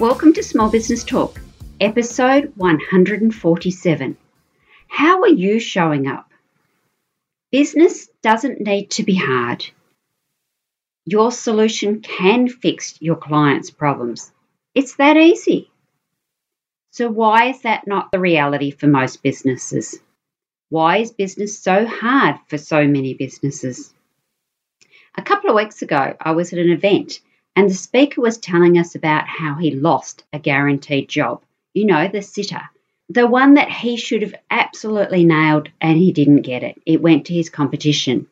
Welcome to Small Business Talk, episode 147. How are you showing up? Business doesn't need to be hard. Your solution can fix your client's problems. It's that easy. So, why is that not the reality for most businesses? Why is business so hard for so many businesses? A couple of weeks ago, I was at an event and the speaker was telling us about how he lost a guaranteed job. You know, the sitter. The one that he should have absolutely nailed and he didn't get it. It went to his competition.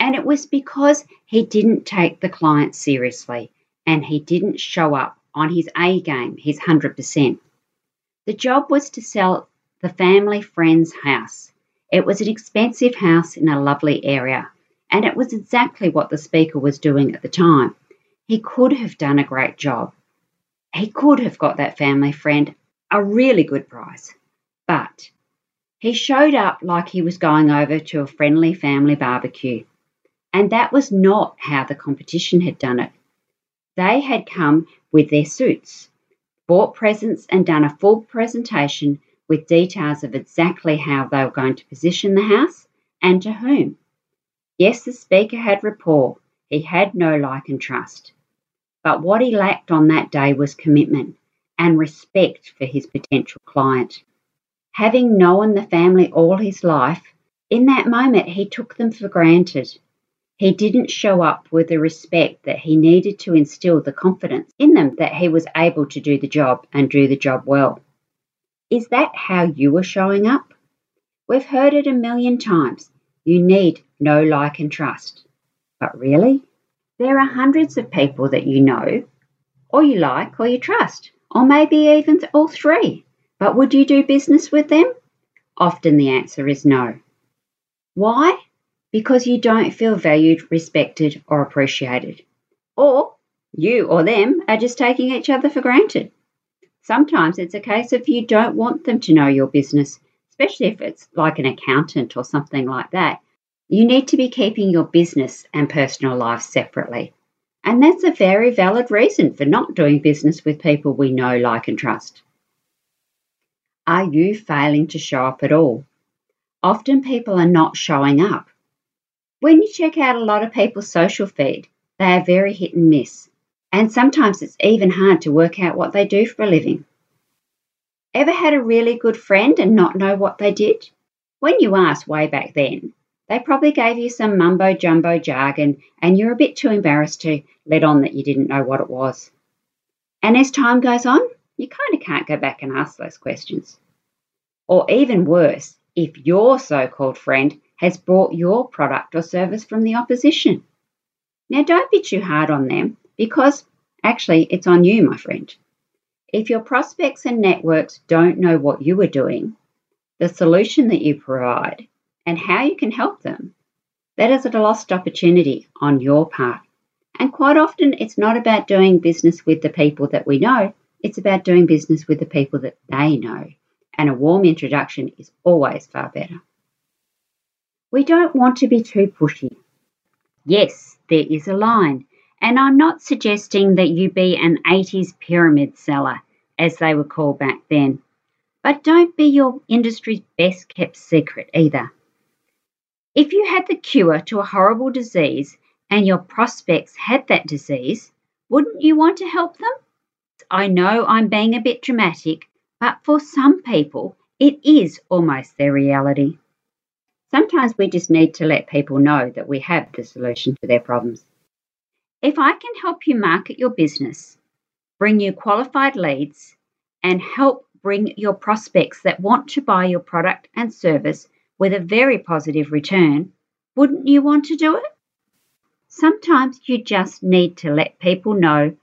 And it was because he didn't take the client seriously and he didn't show up on his A game, his 100%. The job was to sell the family friend's house. It was an expensive house in a lovely area, and it was exactly what the speaker was doing at the time. He could have done a great job. He could have got that family friend a really good price. But he showed up like he was going over to a friendly family barbecue. And that was not how the competition had done it. They had come with their suits, bought presents, and done a full presentation with details of exactly how they were going to position the house and to whom. Yes, the speaker had rapport. He had know like and trust. But what he lacked on that day was commitment and respect for his potential client. Having known the family all his life, in that moment he took them for granted. He didn't show up with the respect that he needed to instill the confidence in them that he was able to do the job and do the job well. Is that how you are showing up? We've heard it a million times. You need know like, and trust. But really? There are hundreds of people that you know, or you like, or you trust, or maybe even all three. But would you do business with them? Often the answer is no. Why? Because you don't feel valued, respected, or appreciated. Or you or them are just taking each other for granted. Sometimes it's a case of you don't want them to know your business, especially if it's like an accountant or something like that. You need to be keeping your business and personal life separately. And that's a very valid reason for not doing business with people we know, like, and trust. Are you failing to show up at all? Often people are not showing up. When you check out a lot of people's social feed, they are very hit and miss. And sometimes it's even hard to work out what they do for a living. Ever had a really good friend and not know what they did? When you asked way back then, they probably gave you some mumbo jumbo jargon and you're a bit too embarrassed to let on that you didn't know what it was. And as time goes on, you kind of can't go back and ask those questions. Or even worse, if your so called friend has bought your product or service from the opposition. Now, don't be too hard on them because actually it's on you, my friend. If your prospects and networks don't know what you are doing, the solution that you provide, and how you can help them. That is a lost opportunity on your part. And quite often, it's not about doing business with the people that we know, it's about doing business with the people that they know. And a warm introduction is always far better. We don't want to be too pushy. Yes, there is a line, and I'm not suggesting that you be an 80s pyramid seller, as they were called back then. But don't be your industry's best kept secret either. If you had the cure to a horrible disease and your prospects had that disease, wouldn't you want to help them? I know I'm being a bit dramatic, but for some people, it is almost their reality. Sometimes we just need to let people know that we have the solution to their problems. If I can help you market your business, bring you qualified leads, and help bring your prospects that want to buy your product and service with a very positive return, wouldn't you want to do it? Sometimes you just need to let people know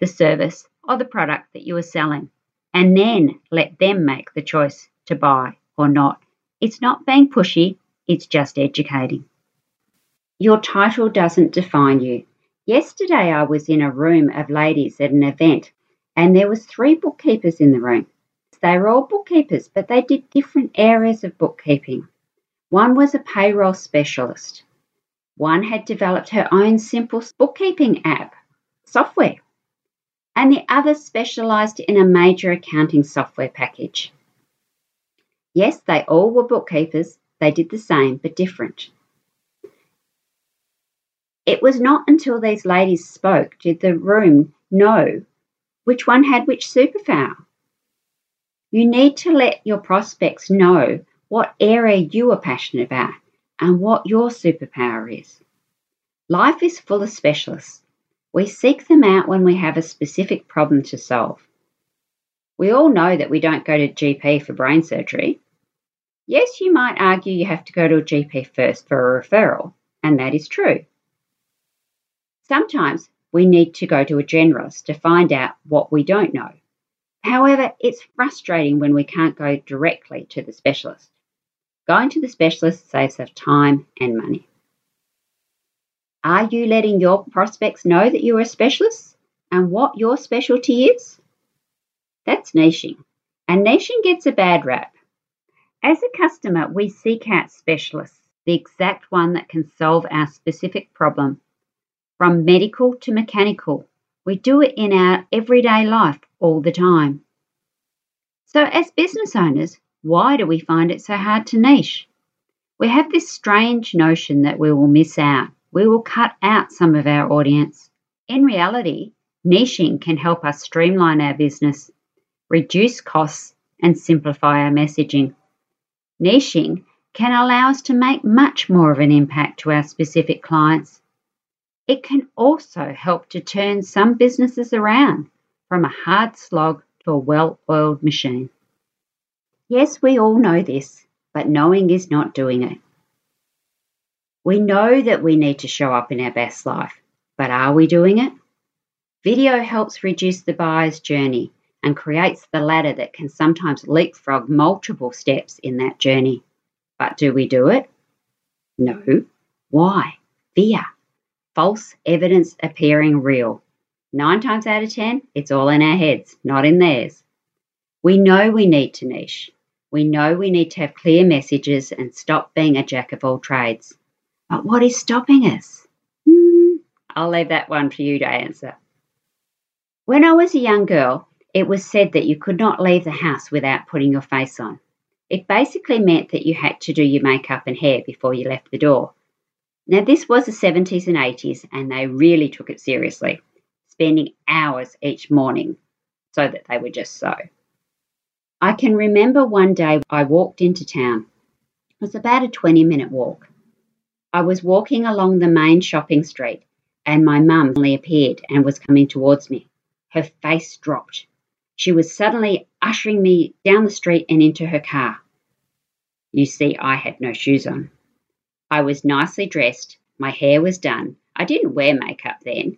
the service or the product that you are selling, and then let them make the choice to buy or not. It's not being pushy, it's just educating. Your title doesn't define you. Yesterday I was in a room of ladies at an event and there was three bookkeepers in the room. They were all bookkeepers, but they did different areas of bookkeeping. One was a payroll specialist. One had developed her own simple bookkeeping app software, and the other specialized in a major accounting software package. Yes, they all were bookkeepers, they did the same but different. It was not until these ladies spoke did the room know which one had which superpower. You need to let your prospects know what area you are passionate about and what your superpower is. Life is full of specialists. We seek them out when we have a specific problem to solve. We all know that we don't go to GP for brain surgery. Yes, you might argue you have to go to a GP first for a referral, and that is true. Sometimes we need to go to a generalist to find out what we don't know. However, it's frustrating when we can't go directly to the specialist. Going to the specialist saves us time and money. Are you letting your prospects know that you're a specialist and what your specialty is? That's niching, and niching gets a bad rap. As a customer, we seek out specialists, the exact one that can solve our specific problem. From medical to mechanical, we do it in our everyday life all the time. So, as business owners, why do we find it so hard to niche? We have this strange notion that we will miss out, we will cut out some of our audience. In reality, niching can help us streamline our business, reduce costs, and simplify our messaging. Niching can allow us to make much more of an impact to our specific clients. It can also help to turn some businesses around from a hard slog to a well oiled machine. Yes, we all know this, but knowing is not doing it. We know that we need to show up in our best life, but are we doing it? Video helps reduce the buyer's journey and creates the ladder that can sometimes leapfrog multiple steps in that journey. But do we do it? No. Why? Fear. False evidence appearing real. Nine times out of ten, it's all in our heads, not in theirs. We know we need to niche. We know we need to have clear messages and stop being a jack of all trades. But what is stopping us? Hmm, I'll leave that one for you to answer. When I was a young girl, it was said that you could not leave the house without putting your face on. It basically meant that you had to do your makeup and hair before you left the door. Now, this was the 70s and 80s, and they really took it seriously, spending hours each morning so that they were just so. I can remember one day I walked into town. It was about a 20 minute walk. I was walking along the main shopping street, and my mum suddenly appeared and was coming towards me. Her face dropped. She was suddenly ushering me down the street and into her car. You see, I had no shoes on. I was nicely dressed, my hair was done. I didn't wear makeup then,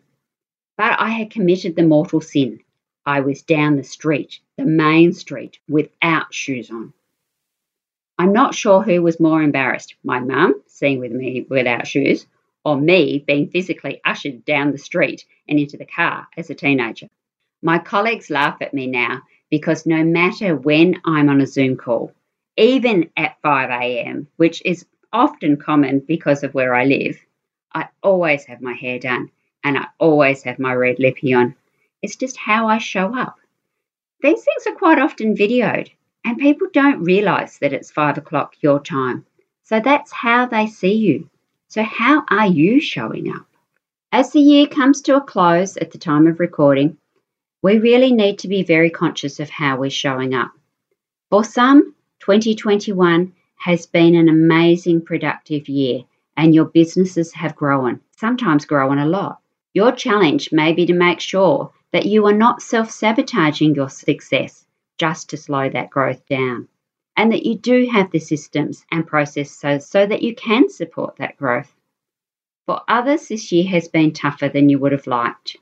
but I had committed the mortal sin. I was down the street, the main street, without shoes on. I'm not sure who was more embarrassed, my mum seeing with me without shoes, or me being physically ushered down the street and into the car as a teenager. My colleagues laugh at me now because no matter when I'm on a Zoom call, even at 5 a.m., which is often common because of where I live, I always have my hair done and I always have my red lippy on. It's just how I show up. These things are quite often videoed, and people don't realize that it's five o'clock your time. So that's how they see you. So, how are you showing up? As the year comes to a close at the time of recording, we really need to be very conscious of how we're showing up. For some, 2021 has been an amazing productive year and your businesses have grown, sometimes grown a lot. Your challenge may be to make sure that you are not self sabotaging your success just to slow that growth down, and that you do have the systems and process so, so that you can support that growth. For others, this year has been tougher than you would have liked.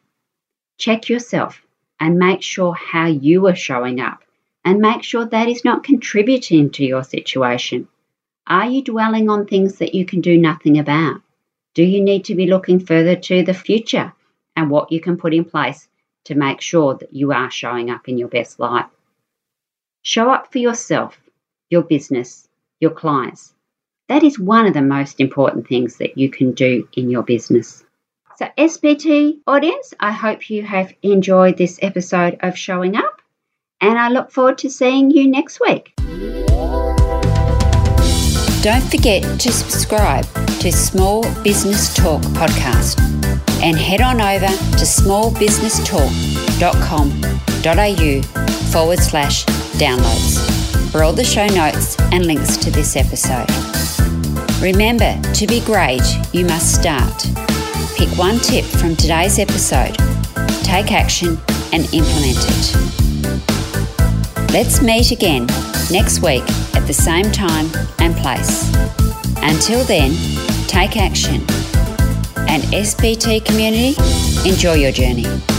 Check yourself and make sure how you are showing up and make sure that is not contributing to your situation. Are you dwelling on things that you can do nothing about? Do you need to be looking further to the future and what you can put in place to make sure that you are showing up in your best light? Show up for yourself, your business, your clients. That is one of the most important things that you can do in your business. So, SBT audience, I hope you have enjoyed this episode of Showing Up, and I look forward to seeing you next week. Don't forget to subscribe to Small Business Talk podcast and head on over to smallbusinesstalk.com.au forward slash downloads for all the show notes and links to this episode. Remember, to be great, you must start. Pick one tip from today's episode, take action, and implement it. Let's meet again next week at the same time and place. Until then, take action. And SBT community, enjoy your journey.